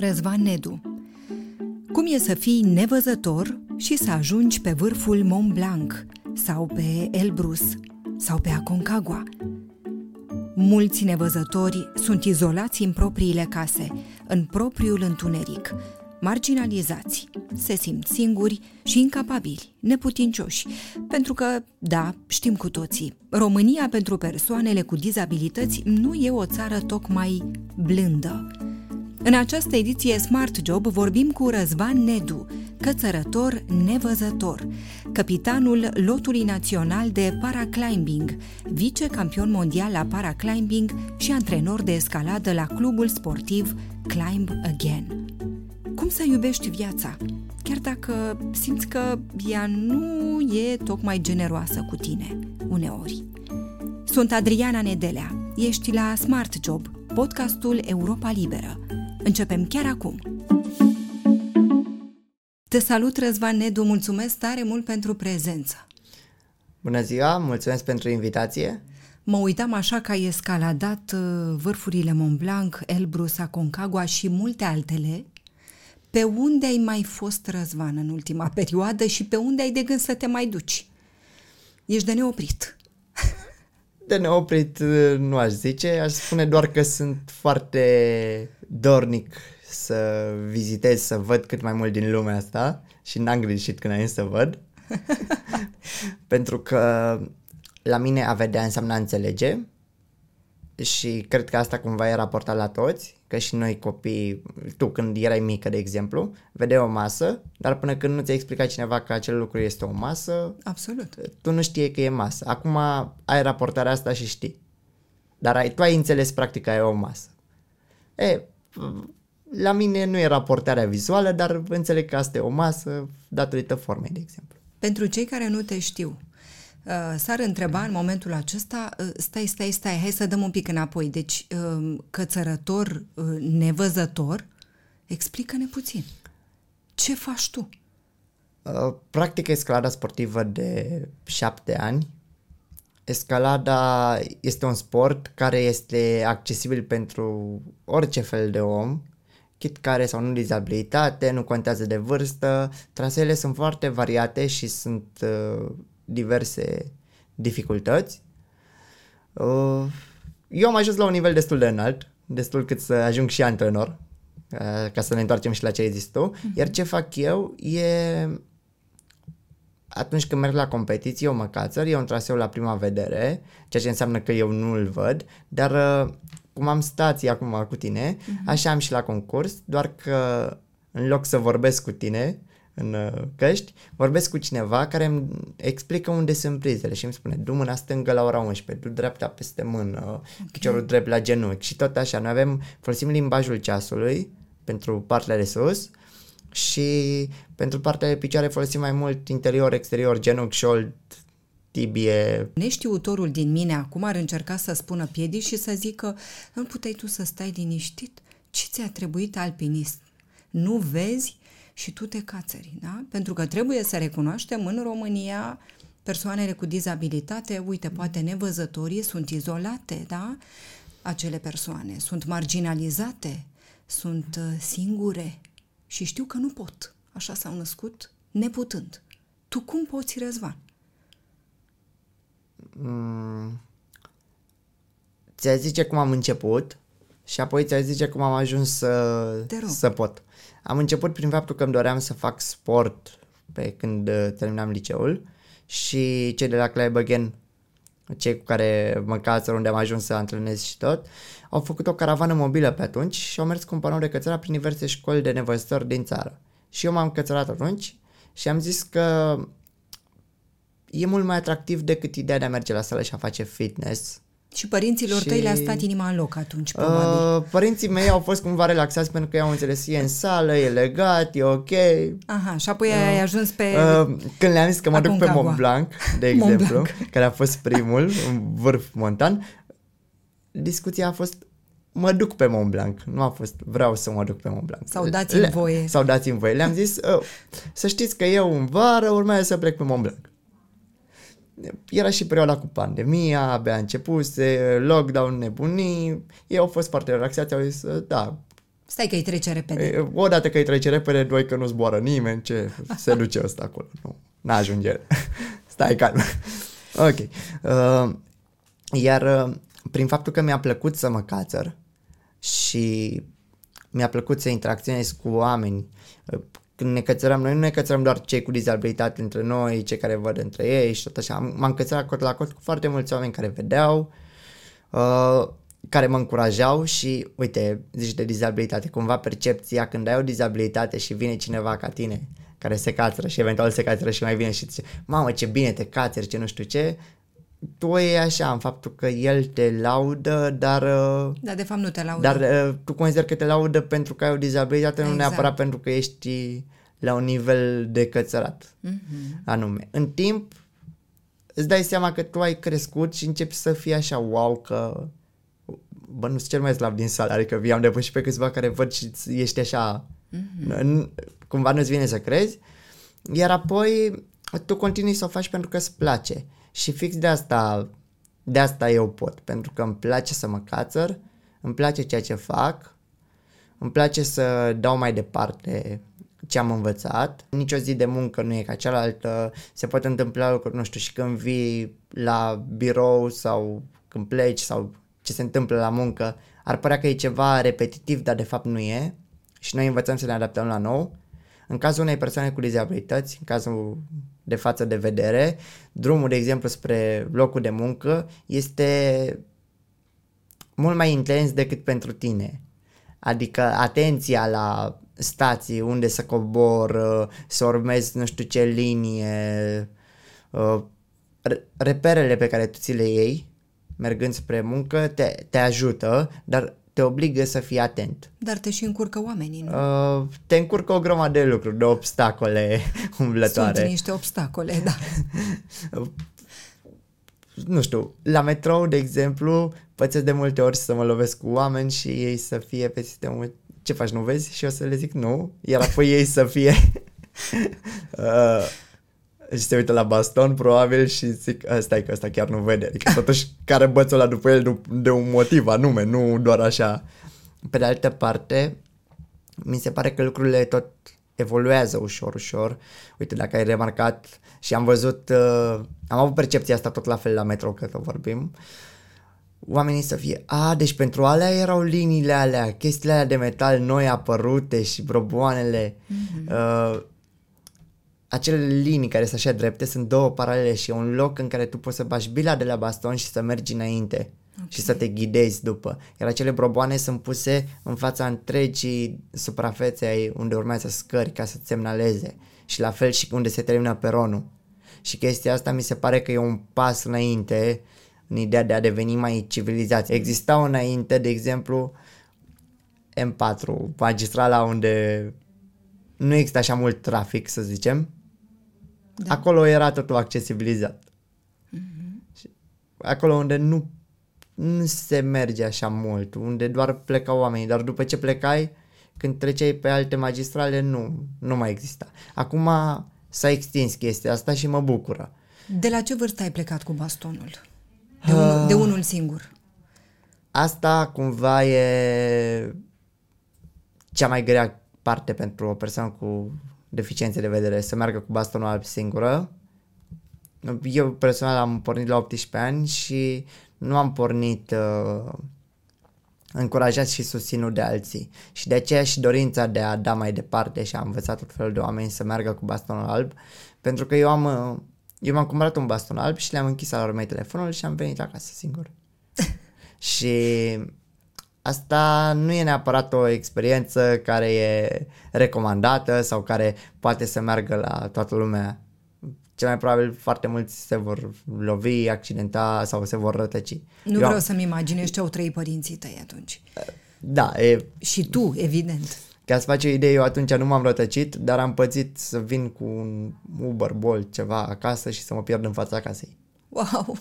Răzvan Nedu Cum e să fii nevăzător și să ajungi pe vârful Mont Blanc sau pe Elbrus sau pe Aconcagua? Mulți nevăzători sunt izolați în propriile case, în propriul întuneric, marginalizați, se simt singuri și incapabili, neputincioși, pentru că, da, știm cu toții, România pentru persoanele cu dizabilități nu e o țară tocmai blândă. În această ediție Smart Job vorbim cu Răzvan Nedu, cățărător nevăzător, capitanul lotului național de paraclimbing, vice-campion mondial la paraclimbing și antrenor de escaladă la clubul sportiv Climb Again. Cum să iubești viața, chiar dacă simți că ea nu e tocmai generoasă cu tine, uneori. Sunt Adriana Nedelea, ești la Smart Job, podcastul Europa Liberă. Începem chiar acum! Te salut, Răzvan Nedu, mulțumesc tare mult pentru prezență. Bună ziua, mulțumesc pentru invitație. Mă uitam așa că ai escaladat uh, vârfurile Mont Blanc, Elbrus, Aconcagua și multe altele. Pe unde ai mai fost, Răzvan, în ultima perioadă și pe unde ai de gând să te mai duci? Ești de neoprit. De neoprit uh, nu aș zice, aș spune doar că sunt foarte dornic să vizitez, să văd cât mai mult din lumea asta și n-am greșit când am să văd. Pentru că la mine a vedea înseamnă a înțelege și cred că asta cumva e raportat la toți, că și noi copii, tu când erai mică, de exemplu, vedeai o masă, dar până când nu ți-a explicat cineva că acel lucru este o masă, Absolut. tu nu știi că e masă. Acum ai raportarea asta și știi. Dar ai, tu ai înțeles practic că e o masă. E, la mine nu e raportarea vizuală, dar înțeleg că asta e o masă datorită formei, de exemplu. Pentru cei care nu te știu, uh, s-ar întreba în momentul acesta, uh, stai, stai, stai, hai să dăm un pic înapoi. Deci, uh, cățărător, nevăzător, explică-ne puțin. Ce faci tu? Practic escalada sportivă de șapte ani. Escalada este un sport care este accesibil pentru orice fel de om, chit care sau nu dizabilitate, nu contează de vârstă. Traseele sunt foarte variate și sunt uh, diverse dificultăți. Uh, eu am ajuns la un nivel destul de înalt, destul cât să ajung și antrenor, uh, ca să ne întoarcem și la ce ai zis tu. Uh-huh. Iar ce fac eu e atunci când merg la competiție, eu mă cațăr, e un traseu la prima vedere, ceea ce înseamnă că eu nu îl văd, dar uh, cum am stații acum cu tine, uh-huh. așa am și la concurs, doar că în loc să vorbesc cu tine în uh, căști, vorbesc cu cineva care îmi explică unde sunt prizele și îmi spune du mâna stângă la ora 11, du dreapta peste mână, okay. piciorul drept la genunchi și tot așa. Noi avem, folosim limbajul ceasului pentru partea de sus și pentru partea de picioare folosim mai mult interior, exterior, genunchi, șold, tibie. Neștiutorul din mine acum ar încerca să spună piedici și să zică nu puteai tu să stai liniștit? Ce ți-a trebuit alpinist? Nu vezi și tu te cațări, da? Pentru că trebuie să recunoaștem în România persoanele cu dizabilitate, uite, poate nevăzătorii sunt izolate, da? Acele persoane sunt marginalizate, sunt uh, singure și știu că nu pot. Așa s-au născut, neputând. Tu cum poți, Răzvan? mm, ți-a zice cum am început și apoi ți-a zice cum am ajuns să, să pot. Am început prin faptul că îmi doream să fac sport pe când uh, terminam liceul și cei de la Climb Again, cei cu care mă cațăr unde am ajuns să antrenez și tot, au făcut o caravană mobilă pe atunci și au mers cu un panou de cățărat prin diverse școli de nevăzători din țară. Și eu m-am cățărat atunci și am zis că e mult mai atractiv decât ideea de a merge la sală și a face fitness. Și părinților și... tăi le-a stat inima în loc atunci, probabil. Uh, părinții mei au fost cumva relaxați pentru că i-au înțeles, e în sală, e legat, e ok. Aha, și apoi uh, ai ajuns pe... Uh, când le-am zis că mă duc pe Mont Blanc, de exemplu, Mont Blanc. care a fost primul, în vârf montan, discuția a fost mă duc pe Mont Blanc. Nu a fost vreau să mă duc pe Mont Blanc. Sau dați-mi voie. Sau dați-mi voie. Le-am zis, uh, să știți că eu în vară urmează să plec pe Mont Blanc era și perioada cu pandemia, abia începuse, lockdown nebunii, ei au fost foarte relaxați, au zis, da, Stai că îi trece repede. E, odată că îi trece repede, doi că nu zboară nimeni, ce se duce ăsta acolo. Nu, n-ajunge. Stai calm. ok. Uh, iar uh, prin faptul că mi-a plăcut să mă cațăr și mi-a plăcut să interacționez cu oameni, uh, când ne cățărăm, noi nu ne cățărăm doar cei cu dizabilitate între noi, cei care văd între ei și tot așa. M-am cățărat cot la cot cu foarte mulți oameni care vedeau, uh, care mă încurajau și, uite, zici de dizabilitate, cumva percepția când ai o dizabilitate și vine cineva ca tine, care se cațără și eventual se cațără și mai vine și zice, mamă ce bine te cațări, ce nu știu ce, tu e așa, în faptul că el te laudă, dar... Uh, dar de fapt nu te laudă. Dar uh, tu consider că te laudă pentru că ai o dizabilitate, exact. nu neapărat pentru că ești la un nivel de cățărat mm-hmm. anume. În timp îți dai seama că tu ai crescut și începi să fii așa wow că bă, nu sunt cel mai slab din sală, adică am depășit pe câțiva care văd și ești așa mm-hmm. cumva nu-ți vine să crezi iar apoi tu continui să o faci pentru că îți place și fix de asta de asta eu pot, pentru că îmi place să mă cațăr, îmi place ceea ce fac, îmi place să dau mai departe ce am învățat. Nici o zi de muncă nu e ca cealaltă, se poate întâmpla lucruri, nu știu, și când vii la birou sau când pleci sau ce se întâmplă la muncă, ar părea că e ceva repetitiv, dar de fapt nu e și noi învățăm să ne adaptăm la nou. În cazul unei persoane cu dizabilități, în cazul de față de vedere, drumul, de exemplu, spre locul de muncă este mult mai intens decât pentru tine. Adică atenția la stații unde să cobor, uh, să urmezi nu știu ce linie, uh, reperele pe care tu ți le iei mergând spre muncă te, te ajută, dar te obligă să fii atent. Dar te și încurcă oamenii, nu? Uh, te încurcă o grămadă de lucruri, de obstacole umblătoare. Sunt niște obstacole, da. nu știu, la metrou, de exemplu, pățesc de multe ori să mă lovesc cu oameni și ei să fie pe sistemul ce faci, nu vezi? Și eu să le zic nu, iar apoi ei să fie uh, și se uită la baston probabil și zic, stai că ăsta chiar nu vede, adică totuși care bățul ăla după el de un motiv anume, nu doar așa. Pe de altă parte, mi se pare că lucrurile tot evoluează ușor, ușor. Uite, dacă ai remarcat și am văzut, uh, am avut percepția asta tot la fel la metro, că vorbim, uh, oamenii să fie, a, deci pentru alea erau liniile alea, chestiile alea de metal noi apărute și broboanele. Mm-hmm. Uh, acele linii care sunt așa drepte sunt două paralele și e un loc în care tu poți să bași bila de la baston și să mergi înainte okay. și să te ghidezi după. Iar acele broboane sunt puse în fața întregii suprafețe unde urmează scări ca să-ți semnaleze și la fel și unde se termină peronul. Și chestia asta mi se pare că e un pas înainte în ideea de a deveni mai civilizați. Existau înainte, de exemplu, M4, magistrala unde nu există așa mult trafic, să zicem. Da. Acolo era totul accesibilizat. Mm-hmm. Acolo unde nu, nu se merge așa mult, unde doar plecau oamenii, dar după ce plecai, când treceai pe alte magistrale, nu, nu mai exista. Acum s-a extins chestia asta și mă bucură. De la ce vârstă ai plecat cu bastonul? De, un, de unul singur. Asta cumva e cea mai grea parte pentru o persoană cu deficiențe de vedere, să meargă cu bastonul alb singură. Eu personal am pornit la 18 ani și nu am pornit uh, încurajat și susținut de alții. Și de aceea și dorința de a da mai departe și a învățat tot felul de oameni să meargă cu bastonul alb, pentru că eu am uh, eu m-am cumpărat un baston alb și le-am închis la mei telefonul și am venit acasă singur. și asta nu e neapărat o experiență care e recomandată sau care poate să meargă la toată lumea. Cel mai probabil foarte mulți se vor lovi, accidenta sau se vor rătăci. Nu Eu vreau am... să-mi imaginez ce au trăit părinții tăi atunci. Da, e... Și tu, evident. Ca să faci o idee, eu atunci nu m-am rătăcit, dar am pățit să vin cu un Uber, Bolt, ceva acasă și să mă pierd în fața casei. Wow!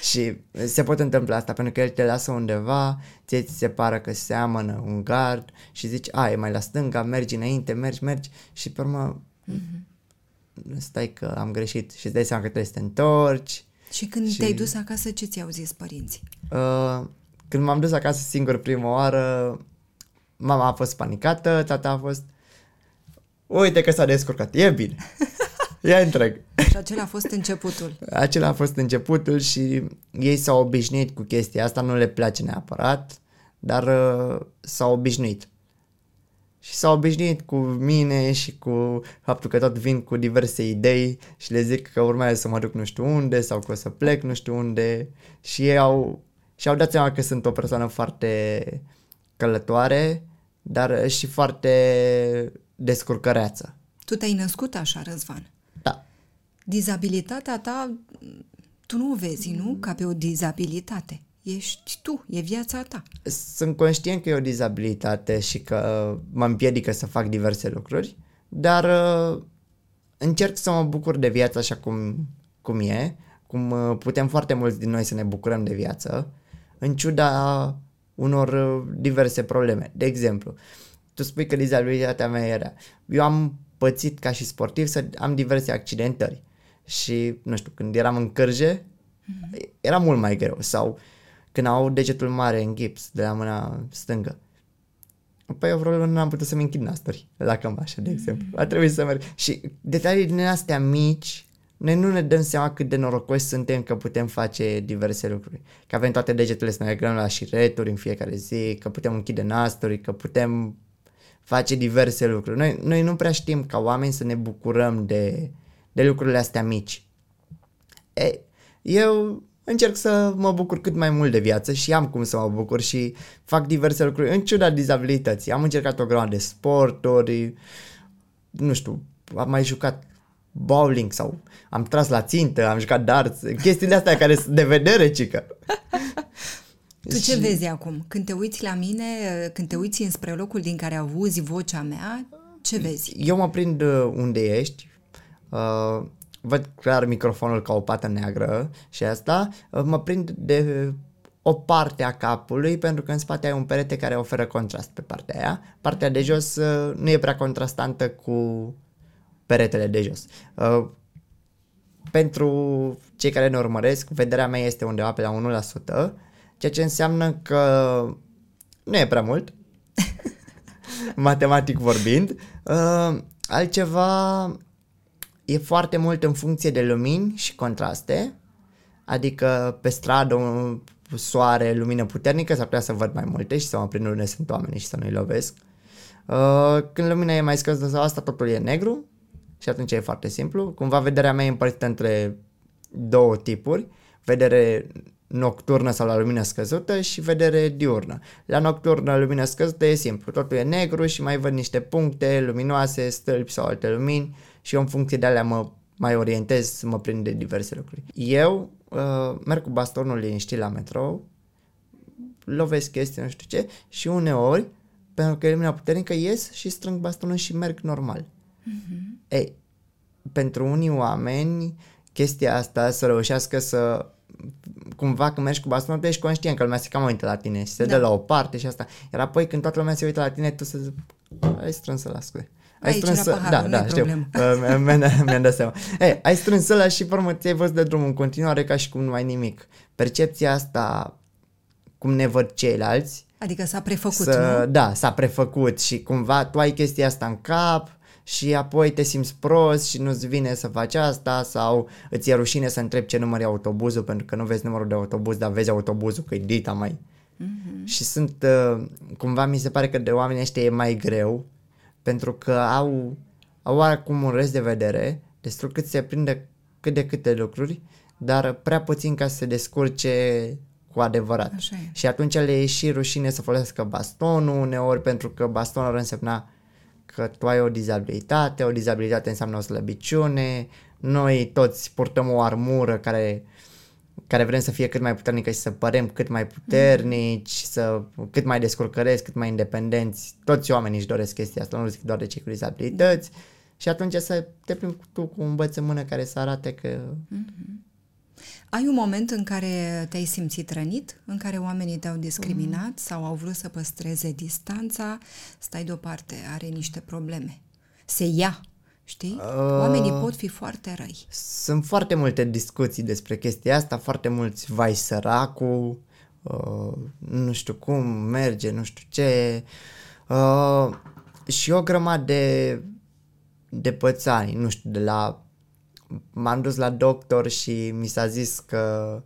Și se pot întâmpla asta, pentru că el te lasă undeva, ție ți se pare că seamănă un gard și zici, a, e mai la stânga, mergi înainte, mergi, mergi și pe urmă mm-hmm. stai că am greșit și îți dai seama că trebuie să te întorci. Și când și... te-ai dus acasă, ce ți-au zis părinții? Uh, când m-am dus acasă singur prima oară, mama a fost panicată, tata a fost uite că s-a descurcat, e bine. Ia întreg. Și acela a fost începutul. Acela a fost începutul și ei s-au obișnuit cu chestia asta, nu le place neapărat, dar uh, s-au obișnuit. Și s-au obișnuit cu mine și cu faptul că tot vin cu diverse idei și le zic că urmează să mă duc nu știu unde sau că o să plec nu știu unde și ei au, și au dat seama că sunt o persoană foarte călătoare, dar și foarte descurcăreață. Tu te-ai născut așa, Răzvan. Da. Dizabilitatea ta, tu nu o vezi, nu? Ca pe o dizabilitate. Ești tu, e viața ta. Sunt conștient că e o dizabilitate și că mă împiedică să fac diverse lucruri, dar uh, încerc să mă bucur de viață așa cum, cum e, cum uh, putem foarte mulți din noi să ne bucurăm de viață, în ciuda unor uh, diverse probleme. De exemplu, tu spui că dizabilitatea mea era. Eu am pățit ca și sportiv să am diverse accidentări și, nu știu, când eram în cârje, mm-hmm. era mult mai greu sau când au degetul mare în gips de la mâna stângă. Păi eu vreo nu am putut să-mi închid nasturi la cămașă, de exemplu. A trebuit să merg. Și detalii din astea mici, noi nu ne dăm seama cât de norocoși suntem că putem face diverse lucruri. Că avem toate degetele să ne legăm la șireturi în fiecare zi, că putem închide nasturi, că putem face diverse lucruri. Noi, noi nu prea știm ca oameni să ne bucurăm de, de lucrurile astea mici. E, eu încerc să mă bucur cât mai mult de viață și am cum să mă bucur și fac diverse lucruri în ciuda dizabilității. Am încercat o grămadă de sporturi, nu știu, am mai jucat bowling sau am tras la țintă, am jucat darts, chestii de astea care sunt de vedere, cică. Tu ce vezi acum? Când te uiți la mine, când te uiți înspre locul din care auzi vocea mea, ce vezi? Eu mă prind uh, unde ești, uh, văd clar microfonul ca o pată neagră și asta, uh, mă prind de o parte a capului pentru că în spate ai un perete care oferă contrast pe partea aia. Partea de jos uh, nu e prea contrastantă cu peretele de jos. Uh, pentru cei care ne urmăresc, vederea mea este undeva pe la 1%, ceea ce înseamnă că nu e prea mult, matematic vorbind. Uh, altceva e foarte mult în funcție de lumini și contraste, adică pe stradă soare, lumină puternică, s-ar putea să văd mai multe și să mă prind unde sunt oameni și să nu-i lovesc. Uh, când lumina e mai scăzută sau asta, totul e negru și atunci e foarte simplu. Cumva vederea mea e împărțită între două tipuri, vedere nocturnă sau la lumină scăzută și vedere diurnă. La nocturnă, lumină scăzută e simplu, totul e negru și mai văd niște puncte luminoase, stâlpi sau alte lumini și eu în funcție de alea mă mai orientez să mă prind de diverse lucruri. Eu uh, merg cu bastonul liniștit la metrou, lovesc chestii, nu știu ce, și uneori, pentru că e lumina puternică, ies și strâng bastonul și merg normal. Mm-hmm. Ei, pentru unii oameni, chestia asta să reușească să cumva când mergi cu bastonul, tu ești conștient că lumea se cam uită la tine și se da. dă la o parte și asta. Iar apoi când toată lumea se uită la tine, tu să zici, ai strâns la scuze. Ai Aici strâns, paharul, da, da, știu, uh, mi-am, mi-am dat seama. Hey, ai strâns ăla și formă ți-ai văzut de drum în continuare ca și cum nu ai nimic. Percepția asta, cum ne văd ceilalți, Adică s-a prefăcut, să, nu? Da, s-a prefăcut și cumva tu ai chestia asta în cap și apoi te simți prost și nu-ți vine să faci asta sau îți e rușine să întrebi ce număr e autobuzul pentru că nu vezi numărul de autobuz, dar vezi autobuzul că e dita mai. Mm-hmm. Și sunt, uh, cumva mi se pare că de oamenii ăștia e mai greu pentru că au, au acum un rest de vedere, destul cât se prinde cât de câte lucruri, dar prea puțin ca să se descurce cu adevărat. Și atunci le e și rușine să folosească bastonul uneori pentru că bastonul ar însemna că tu ai o dizabilitate, o dizabilitate înseamnă o slăbiciune, noi toți purtăm o armură care, care vrem să fie cât mai puternică și să părem cât mai puternici, să cât mai descurcăreți, cât mai independenți. Toți oamenii își doresc chestia asta, nu zic doar de cei cu dizabilități. Și atunci să te plimbi tu cu un băț în mână care să arate că mm-hmm. Ai un moment în care te-ai simțit rănit, în care oamenii te-au discriminat mm. sau au vrut să păstreze distanța, stai deoparte, are niște probleme. Se ia, știi? Uh, oamenii pot fi foarte răi. Sunt foarte multe discuții despre chestia asta, foarte mulți vai săracu, uh, nu știu cum merge, nu știu ce. Uh, și o grămadă de, de pățani, nu știu, de la... M-am dus la doctor și mi s-a zis că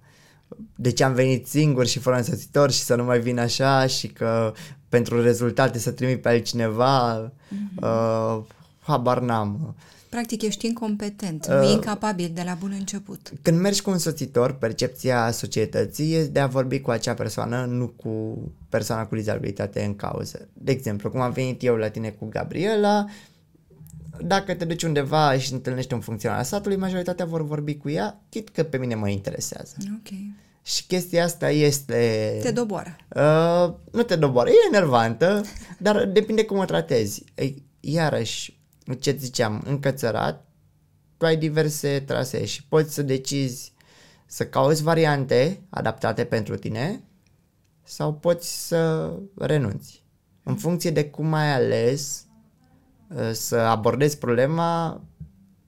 de ce am venit singur și fără însoțitor și să nu mai vin așa și că pentru rezultate să trimit pe altcineva, mm-hmm. uh, habar n-am. Practic ești incompetent, uh, nu incapabil de la bun început. Când mergi cu un soțitor, percepția societății este de a vorbi cu acea persoană, nu cu persoana cu dizabilitate în cauză. De exemplu, cum am venit eu la tine cu Gabriela, dacă te duci undeva și întâlnești un funcționar al statului, majoritatea vor vorbi cu ea, chit că pe mine mă interesează. Ok. Și chestia asta este... Te doboară. Uh, nu te doboară, e enervantă, dar depinde cum o tratezi. Iarăși, ce ziceam, încățărat, tu ai diverse trasee și poți să decizi să cauți variante adaptate pentru tine sau poți să renunți. În funcție de cum ai ales uh, să abordezi problema,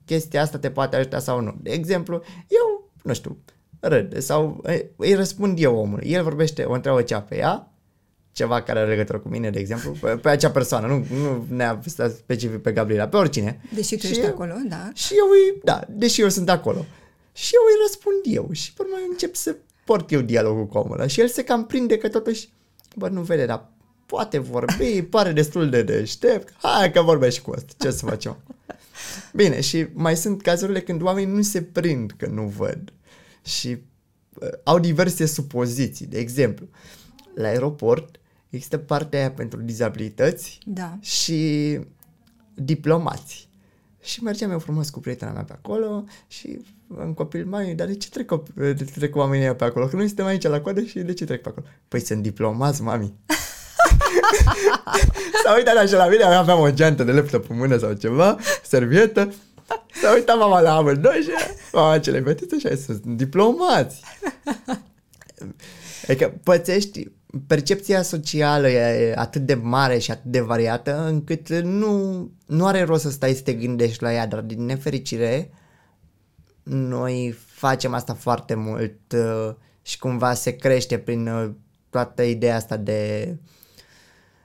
chestia asta te poate ajuta sau nu. De exemplu, eu, nu știu, râd sau îi răspund eu omului. El vorbește, o întreabă cea pe ea, ceva care are legătură cu mine, de exemplu, pe, pe acea persoană, nu, nu neapărat specific pe Gabriela, pe oricine. Deși tu și ești eu, acolo, da. Și eu îi, da, deși eu sunt acolo. Și eu îi răspund eu și pe urmă încep să port eu dialogul cu omul ăla și el se cam prinde că totuși, bă, nu vede, dar poate vorbi, pare destul de deștept, hai că vorbești cu asta, ce să facem? Bine, și mai sunt cazurile când oamenii nu se prind că nu văd și uh, au diverse supoziții. De exemplu, la aeroport există partea aia pentru dizabilități da. și diplomați. Și mergeam eu frumos cu prietena mea pe acolo și în copil mai, dar de ce trec, de ce trec oamenii pe acolo? Că noi suntem aici la coadă și de ce trec pe acolo? Păi sunt diplomați, mami. S-a uitat așa la mine, aveam o geantă de laptop în mână sau ceva, servietă, S-a uitat mama la amândoi și mama cele fetițe și sunt diplomați. Adică pățești, percepția socială e atât de mare și atât de variată încât nu, nu are rost să stai să te gândești la ea, dar din nefericire noi facem asta foarte mult uh, și cumva se crește prin uh, toată ideea asta de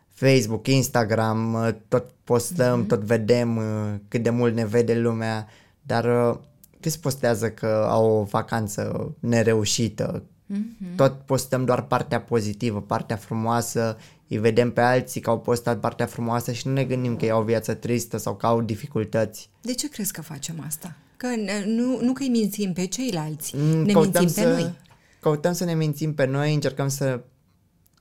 Facebook, Instagram, uh, tot postăm, mm-hmm. tot vedem uh, cât de mult ne vede lumea, dar uh, câți postează că au o vacanță nereușită, mm-hmm. tot postăm doar partea pozitivă, partea frumoasă, îi vedem pe alții că au postat partea frumoasă și nu ne gândim că ei au o viață tristă sau că au dificultăți. De ce crezi că facem asta? Că nu, nu că îi mințim pe ceilalți, mm, ne mințim pe să, noi. Căutăm să ne mințim pe noi, încercăm să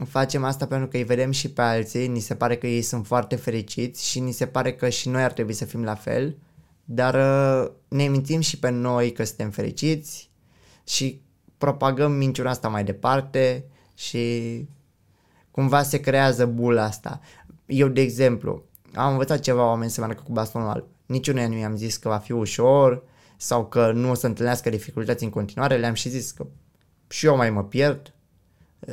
facem asta pentru că îi vedem și pe alții, ni se pare că ei sunt foarte fericiți și ni se pare că și noi ar trebui să fim la fel, dar uh, ne mințim și pe noi că suntem fericiți și propagăm minciuna asta mai departe și cumva se creează bula asta. Eu, de exemplu, am învățat ceva oameni să meargă cu bastonul alb. Niciunul nu i-am zis că va fi ușor sau că nu o să întâlnească dificultăți în continuare, le-am și zis că și eu mai mă pierd,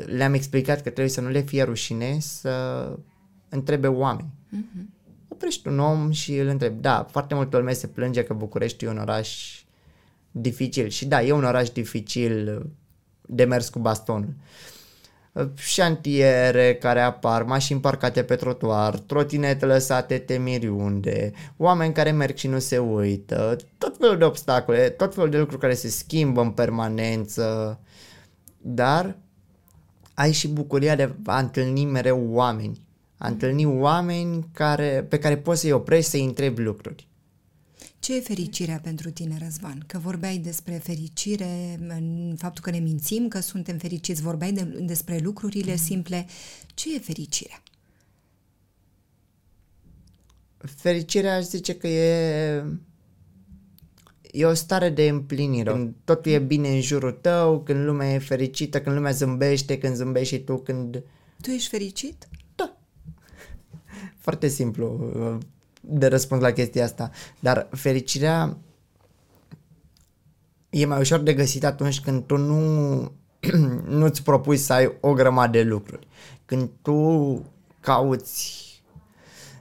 le-am explicat că trebuie să nu le fie rușine să întrebe oameni. Uh-huh. Oprești un om și îl întrebi. Da, foarte multă lume se plânge că București e un oraș dificil. Și da, e un oraș dificil de mers cu bastonul. Șantiere care apar, mașini parcate pe trotuar, trotinete lăsate temiri unde, oameni care merg și nu se uită, tot felul de obstacole, tot felul de lucruri care se schimbă în permanență, dar ai și bucuria de a întâlni mereu oameni. A întâlni oameni care, pe care poți să-i oprești să-i întrebi lucruri. Ce e fericirea pentru tine, Răzvan? Că vorbeai despre fericire, în faptul că ne mințim că suntem fericiți, vorbeai de, despre lucrurile mm. simple. Ce e fericirea? Fericirea aș zice că e e o stare de împlinire. Când totul e bine în jurul tău, când lumea e fericită, când lumea zâmbește, când zâmbești și tu, când... Tu ești fericit? Da. Foarte simplu uh, de răspuns la chestia asta. Dar fericirea e mai ușor de găsit atunci când tu nu nu-ți propui să ai o grămadă de lucruri. Când tu cauți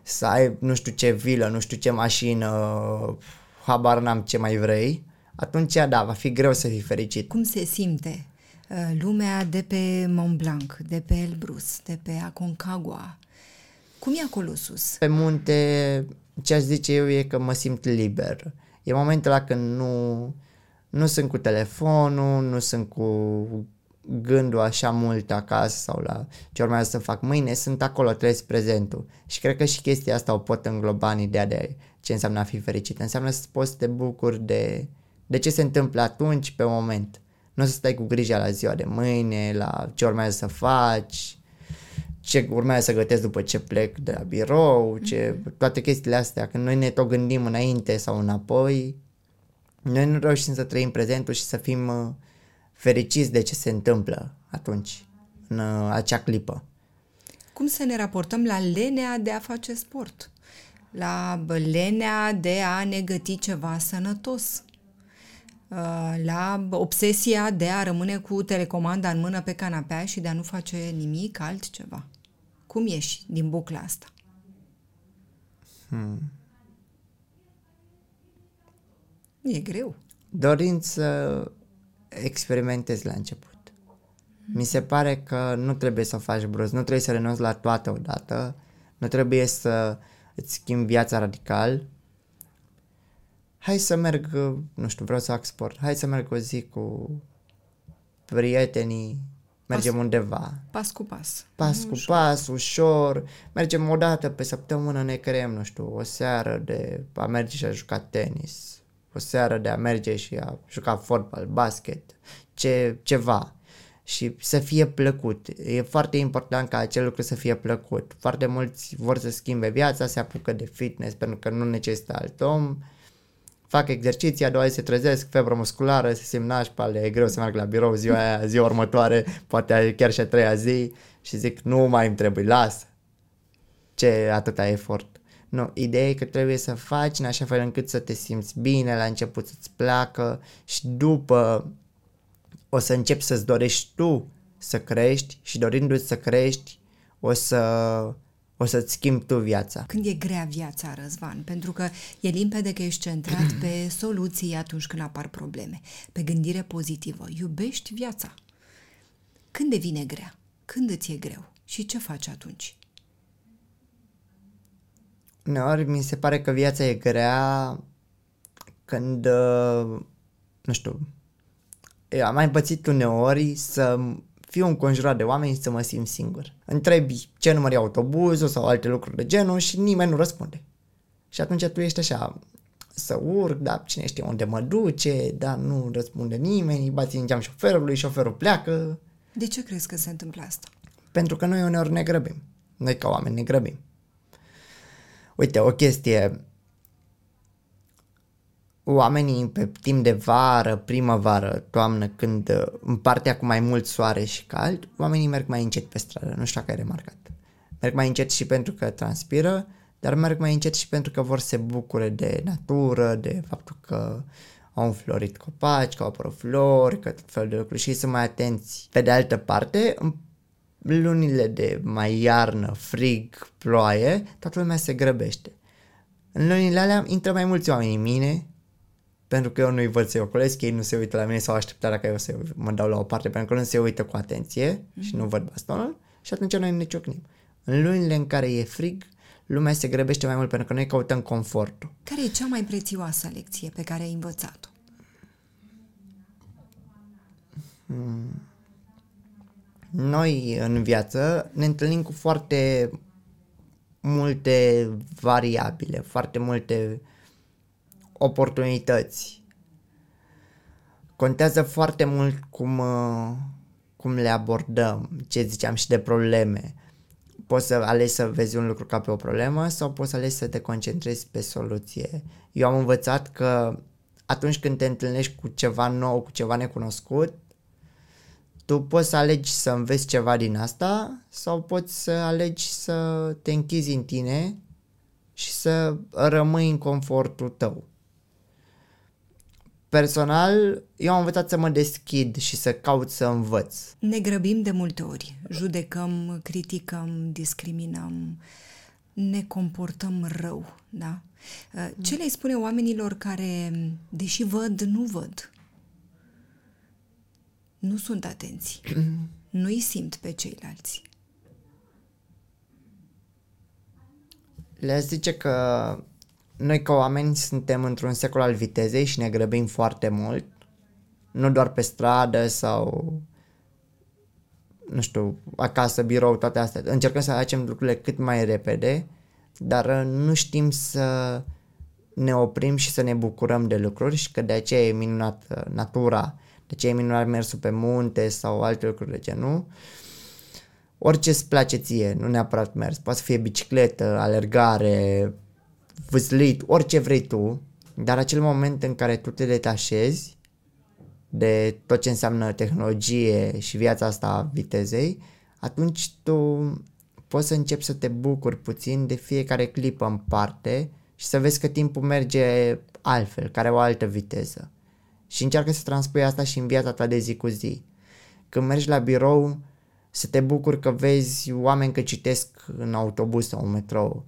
să ai nu știu ce vilă, nu știu ce mașină, habar n-am ce mai vrei, atunci da, va fi greu să fii fericit. Cum se simte uh, lumea de pe Mont Blanc, de pe Elbrus, de pe Aconcagua? Cum e acolo sus? Pe munte, ce aș zice eu e că mă simt liber. E momentul ăla când nu, nu sunt cu telefonul, nu sunt cu gândul așa mult acasă sau la ce urmează să fac mâine, sunt acolo, trăiesc prezentul. Și cred că și chestia asta o pot îngloba în ideea de ce înseamnă a fi fericit. Înseamnă să poți să te bucuri de, de ce se întâmplă atunci, pe moment. Nu să stai cu grija la ziua de mâine, la ce urmează să faci, ce urmează să gătesc după ce plec de la birou, ce, toate chestiile astea. Când noi ne tot gândim înainte sau înapoi, noi nu reușim să trăim prezentul și să fim uh, fericiți de ce se întâmplă atunci, în uh, acea clipă. Cum să ne raportăm la lenea de a face sport? La lenea de a ne găti ceva sănătos? Uh, la obsesia de a rămâne cu telecomanda în mână pe canapea și de a nu face nimic altceva? Cum ieși din bucla asta? Hmm. E greu. Dorind să experimentezi la început. Mi se pare că nu trebuie să o faci brusc, nu trebuie să renunți la toate odată, nu trebuie să îți schimbi viața radical. Hai să merg, nu știu, vreau să fac sport, hai să merg o zi cu prietenii, mergem pas, undeva. Pas cu pas. Pas cu ușor. pas, ușor. Mergem o dată pe săptămână, ne creăm, nu știu, o seară de a merge și a juca tenis o seară de a merge și a juca fotbal, basket, ce, ceva și să fie plăcut. E foarte important ca acel lucru să fie plăcut. Foarte mulți vor să schimbe viața, se apucă de fitness pentru că nu necesită alt om, fac exerciții, a doua zi se trezesc, febră musculară, se simt nașpale, e greu să merg la birou ziua aia, ziua următoare, poate chiar și a treia zi și zic nu mai îmi trebuie, lasă. Ce atâta efort. Nu, ideea e că trebuie să faci în așa fel încât să te simți bine, la început să-ți placă și după o să începi să-ți dorești tu să crești și dorindu-ți să crești o să o să-ți schimbi tu viața. Când e grea viața, Răzvan? Pentru că e limpede că ești centrat pe soluții atunci când apar probleme, pe gândire pozitivă, iubești viața. Când devine grea? Când îți e greu? Și ce faci atunci? uneori mi se pare că viața e grea când, uh, nu știu, am mai pățit uneori să fiu înconjurat de oameni și să mă simt singur. Întrebi ce număr e autobuzul sau alte lucruri de genul și nimeni nu răspunde. Și atunci tu ești așa, să urc, dar cine știe unde mă duce, dar nu răspunde nimeni, bați în geam șoferului, șoferul pleacă. De ce crezi că se întâmplă asta? Pentru că noi uneori ne grăbim. Noi ca oameni ne grăbim. Uite, o chestie. Oamenii pe timp de vară, primăvară, toamnă, când uh, în partea cu mai mult soare și cald, oamenii merg mai încet pe stradă. Nu știu dacă ai remarcat. Merg mai încet și pentru că transpiră, dar merg mai încet și pentru că vor să se bucure de natură, de faptul că au înflorit copaci, că au apărut flori, că tot felul de lucruri și sunt mai atenți. Pe de altă parte, în lunile de mai iarnă, frig, ploaie, toată lumea se grăbește. În lunile alea intră mai mulți oameni în mine, pentru că eu nu-i văd să-i ocolesc, ei nu se uită la mine sau așteptă dacă eu să mă dau la o parte, pentru că nu se uită cu atenție mm-hmm. și nu văd bastonul și atunci noi ne ciocnim. În lunile în care e frig, lumea se grăbește mai mult pentru că noi căutăm confortul. Care e cea mai prețioasă lecție pe care ai învățat-o? Hmm noi în viață ne întâlnim cu foarte multe variabile, foarte multe oportunități. Contează foarte mult cum, uh, cum le abordăm, ce ziceam și de probleme. Poți să alegi să vezi un lucru ca pe o problemă sau poți să alegi să te concentrezi pe soluție. Eu am învățat că atunci când te întâlnești cu ceva nou, cu ceva necunoscut, tu poți să alegi să înveți ceva din asta sau poți să alegi să te închizi în tine și să rămâi în confortul tău. Personal, eu am învățat să mă deschid și să caut să învăț. Ne grăbim de multe ori. Judecăm, criticăm, discriminăm, ne comportăm rău, da? Ce le spune oamenilor care, deși văd, nu văd? nu sunt atenți. Nu-i simt pe ceilalți. Le zice că noi ca oameni suntem într-un secol al vitezei și ne grăbim foarte mult, nu doar pe stradă sau nu știu, acasă, birou, toate astea. Încercăm să facem lucrurile cât mai repede, dar nu știm să ne oprim și să ne bucurăm de lucruri și că de aceea e minunat uh, natura, de aceea e minunat mersul pe munte sau alte lucruri de genul. Orice îți place ție, nu neapărat mers, poate să fie bicicletă, alergare, vâslit, orice vrei tu, dar acel moment în care tu te detașezi de tot ce înseamnă tehnologie și viața asta a vitezei, atunci tu poți să începi să te bucuri puțin de fiecare clipă în parte și să vezi că timpul merge altfel, care o altă viteză. Și încearcă să transpui asta și în viața ta de zi cu zi. Când mergi la birou, să te bucuri că vezi oameni că citesc în autobuz sau în metrou.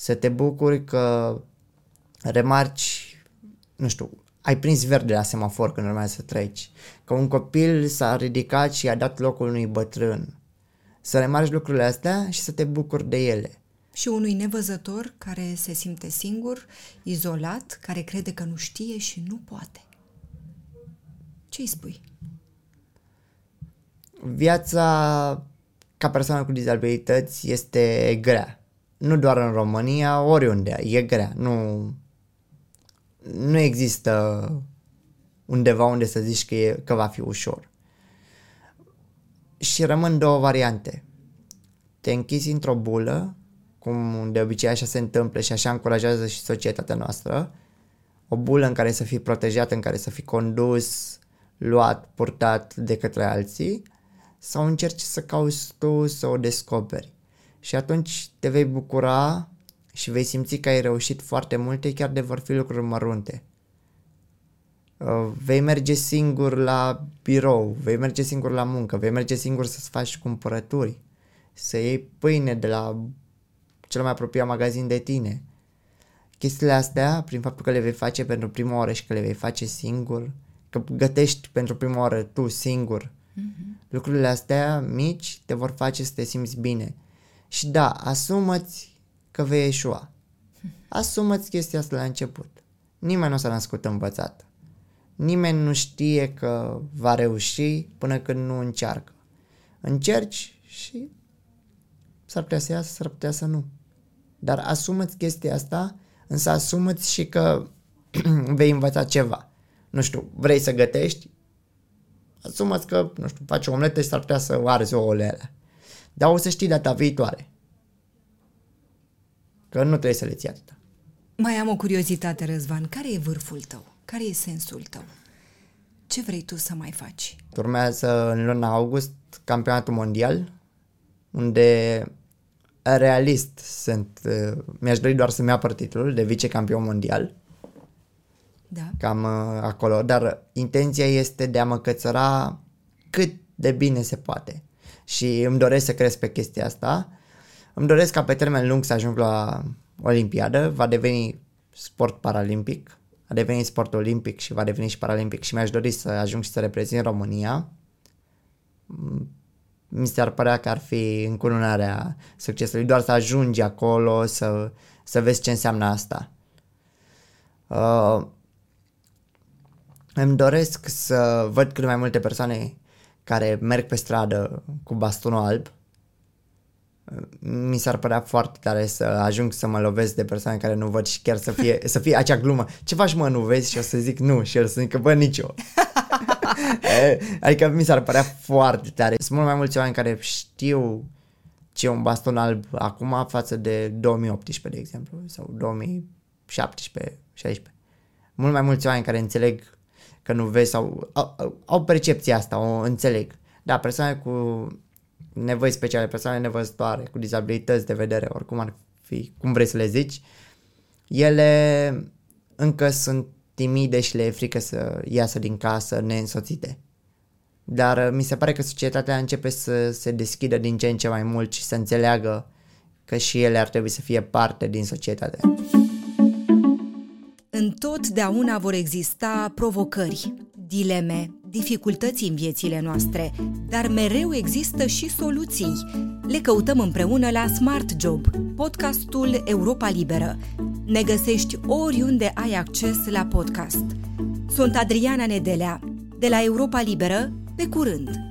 Să te bucuri că remarci, nu știu, ai prins verde la semafor când urmează să treci. Că un copil s-a ridicat și a dat locul unui bătrân. Să remarci lucrurile astea și să te bucuri de ele. Și unui nevăzător care se simte singur, izolat, care crede că nu știe și nu poate. Ce îi spui? Viața ca persoană cu dizabilități este grea. Nu doar în România, oriunde, e grea. Nu, nu există undeva unde să zici că, e, că va fi ușor. Și rămân două variante. Te închizi într-o bulă, cum de obicei așa se întâmplă și așa încurajează și societatea noastră, o bulă în care să fii protejat, în care să fii condus, luat, purtat de către alții, sau încerci să cauți tu să o descoperi. Și atunci te vei bucura și vei simți că ai reușit foarte multe, chiar de vor fi lucruri mărunte. Uh, vei merge singur la birou, vei merge singur la muncă, vei merge singur să-ți faci cumpărături, să iei pâine de la cel mai apropiat magazin de tine. Chestiile astea, prin faptul că le vei face pentru prima oară și că le vei face singur, că gătești pentru prima oară tu singur, mm-hmm. lucrurile astea mici te vor face să te simți bine. Și da, asumă-ți că vei eșua. Asumă-ți chestia asta la început. Nimeni nu s-a născut învățat. Nimeni nu știe că va reuși până când nu încearcă. Încerci și s-ar putea să iasă, s-ar putea să nu. Dar asumă-ți chestia asta, însă asumă-ți și că vei învăța ceva. Nu știu, vrei să gătești? Asumă-ți că, nu știu, faci o omletă și s-ar putea să arzi ouăle alea. Dar o să știi data viitoare. Că nu trebuie să le ții atâta. Mai am o curiozitate, Răzvan. Care e vârful tău? Care e sensul tău? Ce vrei tu să mai faci? Urmează în luna august campionatul mondial, unde realist sunt, uh, mi-aș dori doar să-mi apăr titlul de vicecampion mondial. Da. Cam uh, acolo, dar intenția este de a mă cățăra cât de bine se poate. Și îmi doresc să cresc pe chestia asta. Îmi doresc ca pe termen lung să ajung la Olimpiadă, va deveni sport paralimpic, a devenit sport olimpic și va deveni și paralimpic. Și mi-aș dori să ajung și să reprezint România. Mi s-ar părea că ar fi încununarea succesului, doar să ajungi acolo, să, să vezi ce înseamnă asta. Uh, îmi doresc să văd cât mai multe persoane care merg pe stradă cu bastonul alb, mi s-ar părea foarte tare să ajung să mă lovesc de persoane care nu văd și chiar să fie, să fie acea glumă. Ce faci mă, nu vezi? Și o să zic nu și el să zică bă, nicio. adică mi s-ar părea foarte tare. Sunt mult mai mulți oameni care știu ce e un baston alb acum față de 2018, de exemplu, sau 2017, 16. Mult mai mulți oameni care înțeleg că nu vezi sau au, au percepția asta, o înțeleg. Da, persoane cu nevoi speciale, persoane nevăzătoare, cu dizabilități de vedere, oricum ar fi, cum vrei să le zici, ele încă sunt timide și le e frică să iasă din casă neînsoțite. Dar uh, mi se pare că societatea începe să se deschidă din ce în ce mai mult și să înțeleagă că și ele ar trebui să fie parte din societate. Întotdeauna vor exista provocări, dileme, dificultăți în viețile noastre, dar mereu există și soluții. Le căutăm împreună la Smart Job, podcastul Europa Liberă. Ne găsești oriunde ai acces la podcast. Sunt Adriana Nedelea, de la Europa Liberă, pe curând!